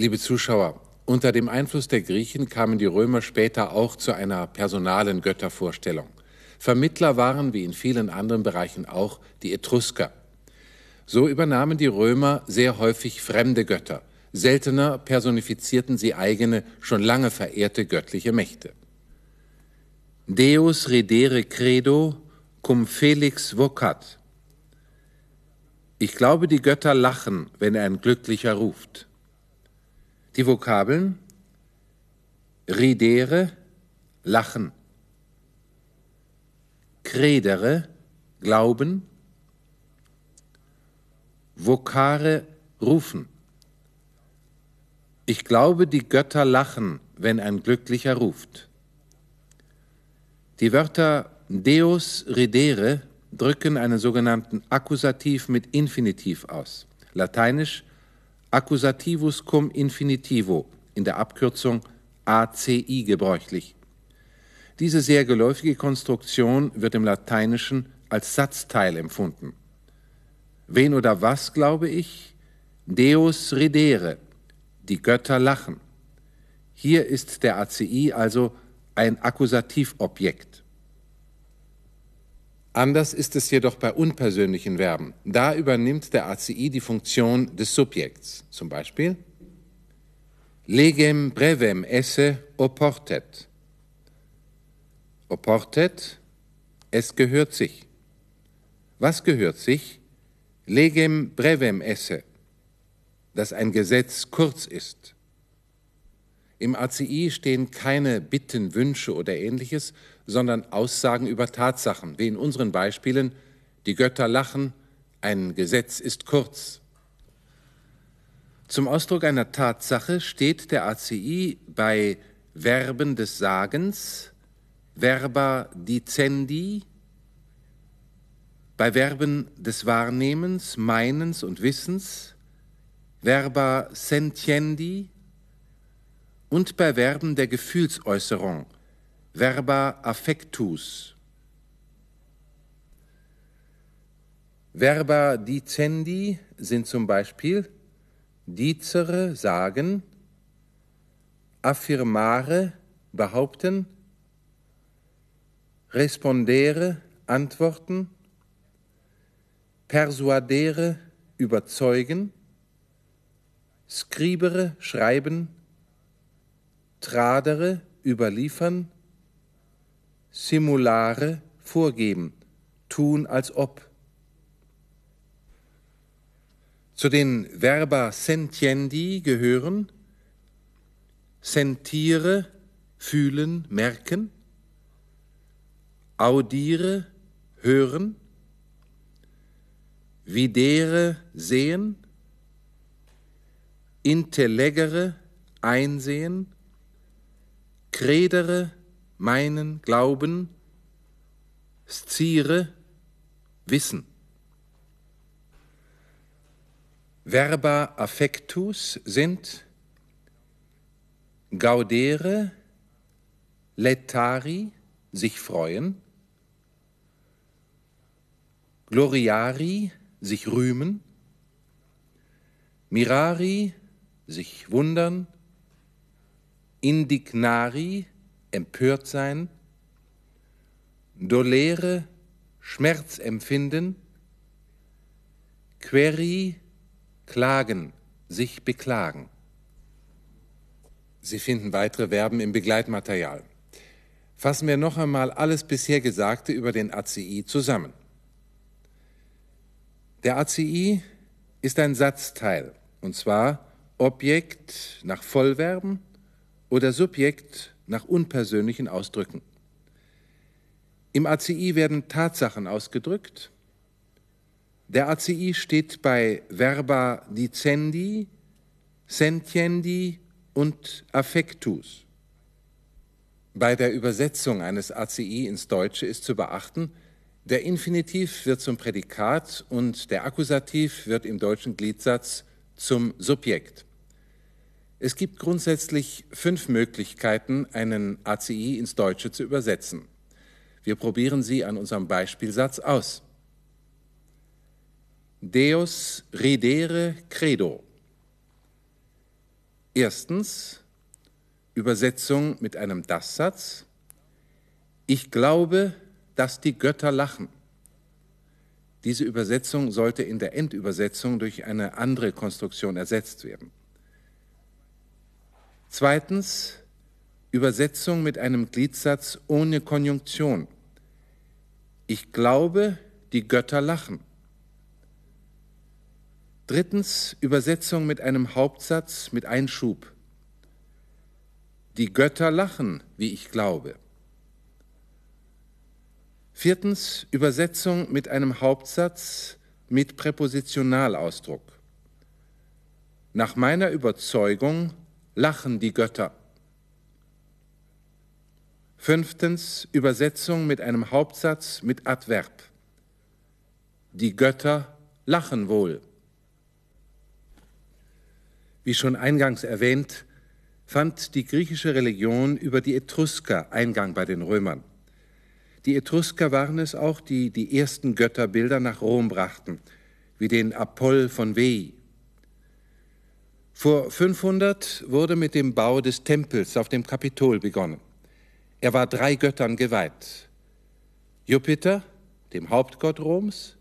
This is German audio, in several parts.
Liebe Zuschauer, unter dem Einfluss der Griechen kamen die Römer später auch zu einer personalen Göttervorstellung. Vermittler waren, wie in vielen anderen Bereichen auch, die Etrusker. So übernahmen die Römer sehr häufig fremde Götter. Seltener personifizierten sie eigene, schon lange verehrte göttliche Mächte. Deus redere credo cum felix vocat. Ich glaube, die Götter lachen, wenn ein Glücklicher ruft. Die Vokabeln ridere, lachen, credere, glauben, vocare, rufen. Ich glaube, die Götter lachen, wenn ein Glücklicher ruft. Die Wörter Deus ridere drücken einen sogenannten Akkusativ mit Infinitiv aus. Lateinisch Accusativus cum infinitivo, in der Abkürzung ACI gebräuchlich. Diese sehr geläufige Konstruktion wird im Lateinischen als Satzteil empfunden. Wen oder was glaube ich? Deus ridere, die Götter lachen. Hier ist der ACI also ein Akkusativobjekt. Anders ist es jedoch bei unpersönlichen Verben. Da übernimmt der ACI die Funktion des Subjekts. Zum Beispiel legem brevem esse oportet. Oportet, es gehört sich. Was gehört sich? Legem brevem esse, dass ein Gesetz kurz ist. Im ACI stehen keine Bitten, Wünsche oder ähnliches, sondern Aussagen über Tatsachen, wie in unseren Beispielen, die Götter lachen, ein Gesetz ist kurz. Zum Ausdruck einer Tatsache steht der ACI bei Verben des Sagens, verba dicendi, bei Verben des Wahrnehmens, Meinens und Wissens, verba sentiendi und bei Verben der Gefühlsäußerung, verba affectus. Verba dicendi sind zum Beispiel dicere sagen, affirmare behaupten, respondere, antworten, persuadere, überzeugen, scribere, schreiben, tradere, überliefern, simulare, vorgeben, tun als ob. Zu den Verba sentiendi gehören sentiere, fühlen, merken, audiere, hören, videre, sehen, intellegere, einsehen, credere, meinen, glauben, sciere, wissen. Verba affectus sind gaudere, letari, sich freuen, gloriari, sich rühmen, mirari, sich wundern, indignari, empört sein, dolere, Schmerz empfinden, queri, klagen, sich beklagen. Sie finden weitere Verben im Begleitmaterial. Fassen wir noch einmal alles bisher Gesagte über den ACI zusammen. Der ACI ist ein Satzteil, und zwar Objekt nach Vollverben oder Subjekt nach unpersönlichen Ausdrücken. Im ACI werden Tatsachen ausgedrückt. Der ACI steht bei Verba dicendi, sentiendi und affectus. Bei der Übersetzung eines ACI ins Deutsche ist zu beachten, der Infinitiv wird zum Prädikat und der Akkusativ wird im deutschen Gliedsatz zum Subjekt. Es gibt grundsätzlich fünf Möglichkeiten, einen ACI ins Deutsche zu übersetzen. Wir probieren sie an unserem Beispielsatz aus. Deus ridere credo. Erstens Übersetzung mit einem Das-Satz. Ich glaube, dass die Götter lachen. Diese Übersetzung sollte in der Endübersetzung durch eine andere Konstruktion ersetzt werden. Zweitens Übersetzung mit einem Gliedsatz ohne Konjunktion. Ich glaube, die Götter lachen. Drittens Übersetzung mit einem Hauptsatz mit Einschub. Die Götter lachen, wie ich glaube. Viertens Übersetzung mit einem Hauptsatz mit Präpositionalausdruck. Nach meiner Überzeugung lachen die Götter. Fünftens Übersetzung mit einem Hauptsatz mit Adverb. Die Götter lachen wohl. Wie schon eingangs erwähnt, fand die griechische Religion über die Etrusker Eingang bei den Römern. Die Etrusker waren es auch, die die ersten Götterbilder nach Rom brachten, wie den Apoll von Veii. Vor 500 wurde mit dem Bau des Tempels auf dem Kapitol begonnen. Er war drei Göttern geweiht. Jupiter, dem Hauptgott Roms,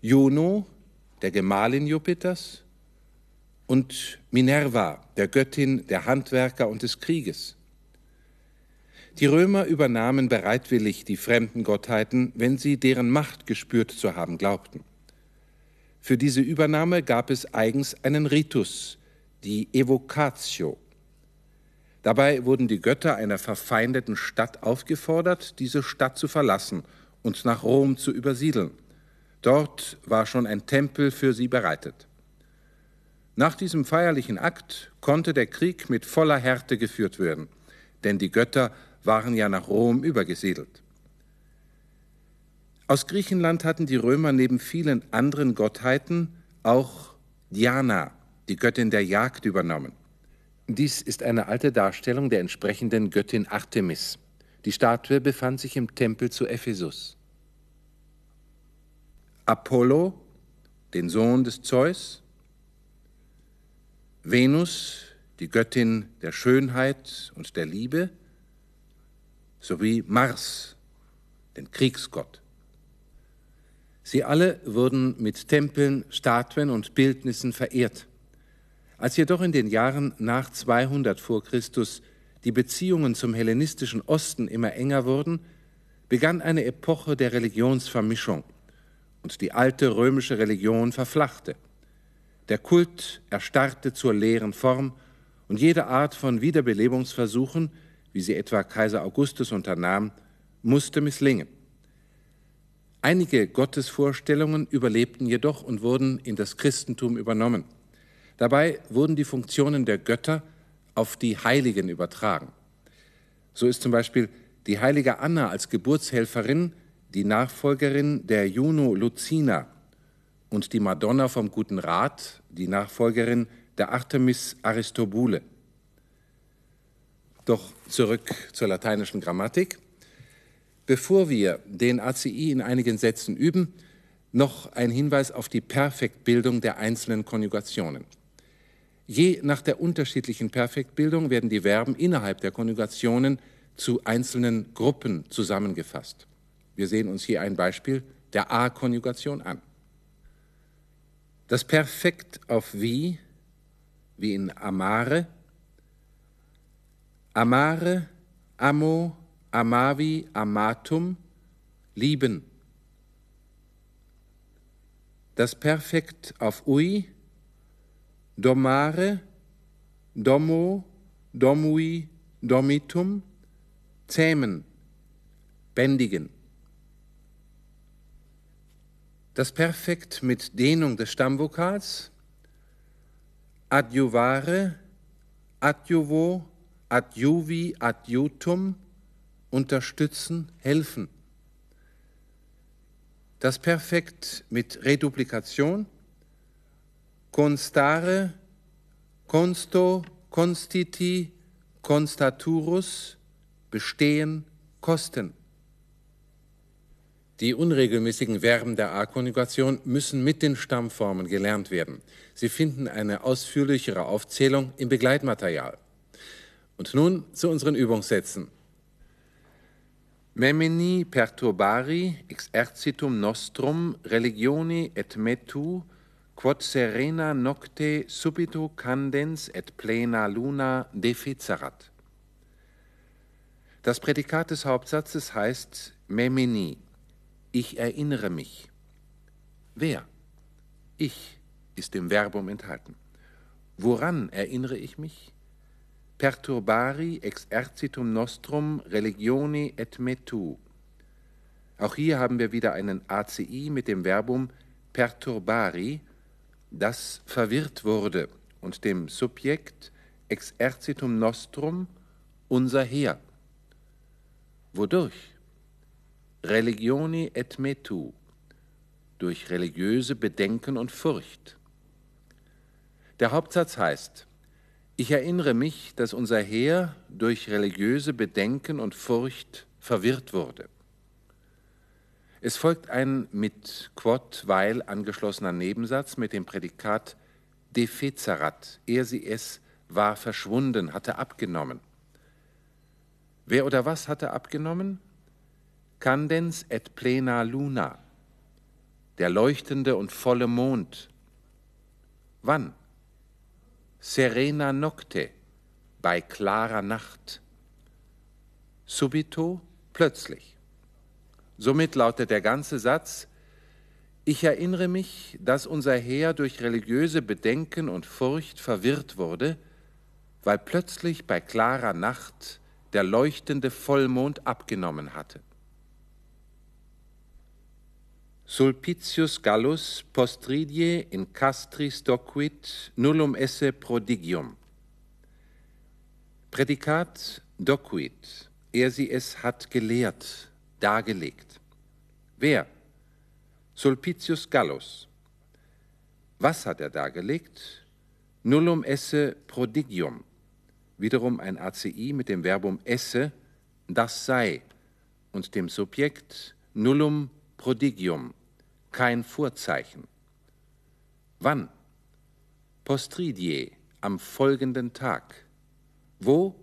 Juno, der Gemahlin Jupiters, und Minerva, der Göttin der Handwerker und des Krieges. Die Römer übernahmen bereitwillig die fremden Gottheiten, wenn sie deren Macht gespürt zu haben glaubten. Für diese Übernahme gab es eigens einen Ritus, die Evocatio. Dabei wurden die Götter einer verfeindeten Stadt aufgefordert, diese Stadt zu verlassen und nach Rom zu übersiedeln. Dort war schon ein Tempel für sie bereitet. Nach diesem feierlichen Akt konnte der Krieg mit voller Härte geführt werden, denn die Götter waren ja nach Rom übergesiedelt. Aus Griechenland hatten die Römer neben vielen anderen Gottheiten auch Diana, die Göttin der Jagd, übernommen. Dies ist eine alte Darstellung der entsprechenden Göttin Artemis. Die Statue befand sich im Tempel zu Ephesus. Apollo, den Sohn des Zeus, Venus, die Göttin der Schönheit und der Liebe, sowie Mars, den Kriegsgott. Sie alle wurden mit Tempeln, Statuen und Bildnissen verehrt. Als jedoch in den Jahren nach 200 vor Christus die Beziehungen zum hellenistischen Osten immer enger wurden, begann eine Epoche der Religionsvermischung und die alte römische Religion verflachte. Der Kult erstarrte zur leeren Form und jede Art von Wiederbelebungsversuchen wie sie etwa Kaiser Augustus unternahm, musste misslingen. Einige Gottesvorstellungen überlebten jedoch und wurden in das Christentum übernommen. Dabei wurden die Funktionen der Götter auf die Heiligen übertragen. So ist zum Beispiel die heilige Anna als Geburtshelferin die Nachfolgerin der Juno Lucina und die Madonna vom Guten Rat die Nachfolgerin der Artemis Aristobule. Doch zurück zur lateinischen Grammatik. Bevor wir den ACI in einigen Sätzen üben, noch ein Hinweis auf die Perfektbildung der einzelnen Konjugationen. Je nach der unterschiedlichen Perfektbildung werden die Verben innerhalb der Konjugationen zu einzelnen Gruppen zusammengefasst. Wir sehen uns hier ein Beispiel der A-Konjugation an. Das Perfekt auf wie, wie in amare, Amare, amo, amavi, amatum, lieben. Das Perfekt auf ui, domare, domo, domui, domitum, zähmen, bändigen. Das Perfekt mit Dehnung des Stammvokals, adjuvare, adjuvo, adjuvi, adjutum, unterstützen, helfen. Das Perfekt mit Reduplikation, constare, consto, constiti, constaturus, bestehen, kosten. Die unregelmäßigen Verben der A-Konjugation müssen mit den Stammformen gelernt werden. Sie finden eine ausführlichere Aufzählung im Begleitmaterial. Und nun zu unseren Übungssätzen. Memini perturbari exercitum nostrum religioni et metu quod serena nocte subito candens et plena luna deficerat. Das Prädikat des Hauptsatzes heißt memini, ich erinnere mich. Wer? Ich ist im Verbum enthalten. Woran erinnere ich mich? Perturbari exercitum nostrum religioni et metu. Auch hier haben wir wieder einen ACI mit dem Verbum perturbari, das verwirrt wurde, und dem Subjekt exercitum nostrum, unser Heer. Wodurch? Religioni et metu, durch religiöse Bedenken und Furcht. Der Hauptsatz heißt, ich erinnere mich, dass unser Heer durch religiöse Bedenken und Furcht verwirrt wurde. Es folgt ein mit quod weil angeschlossener Nebensatz mit dem Prädikat defecerat, er sie es war verschwunden, hatte abgenommen. Wer oder was hatte abgenommen? Candens et plena luna, der leuchtende und volle Mond. Wann? Serena nocte, bei klarer Nacht. Subito, plötzlich. Somit lautet der ganze Satz, ich erinnere mich, dass unser Heer durch religiöse Bedenken und Furcht verwirrt wurde, weil plötzlich bei klarer Nacht der leuchtende Vollmond abgenommen hatte. Sulpicius Gallus postridie in castris docuit nullum esse prodigium. Prädikat docuit, er sie es hat gelehrt, dargelegt. Wer? Sulpicius Gallus. Was hat er dargelegt? Nullum esse prodigium. Wiederum ein ACI mit dem Verbum esse, das sei, und dem Subjekt nullum prodigium, kein Vorzeichen. Wann? Postridie, am folgenden Tag. Wo?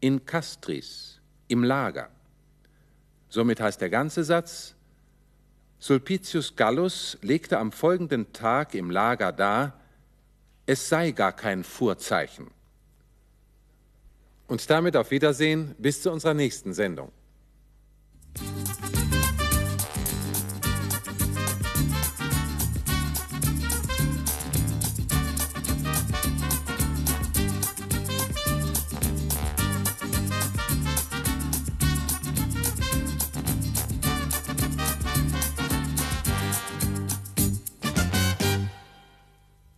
In Castris, im Lager. Somit heißt der ganze Satz, Sulpicius Gallus legte am folgenden Tag im Lager dar, es sei gar kein Vorzeichen. Und damit auf Wiedersehen bis zu unserer nächsten Sendung.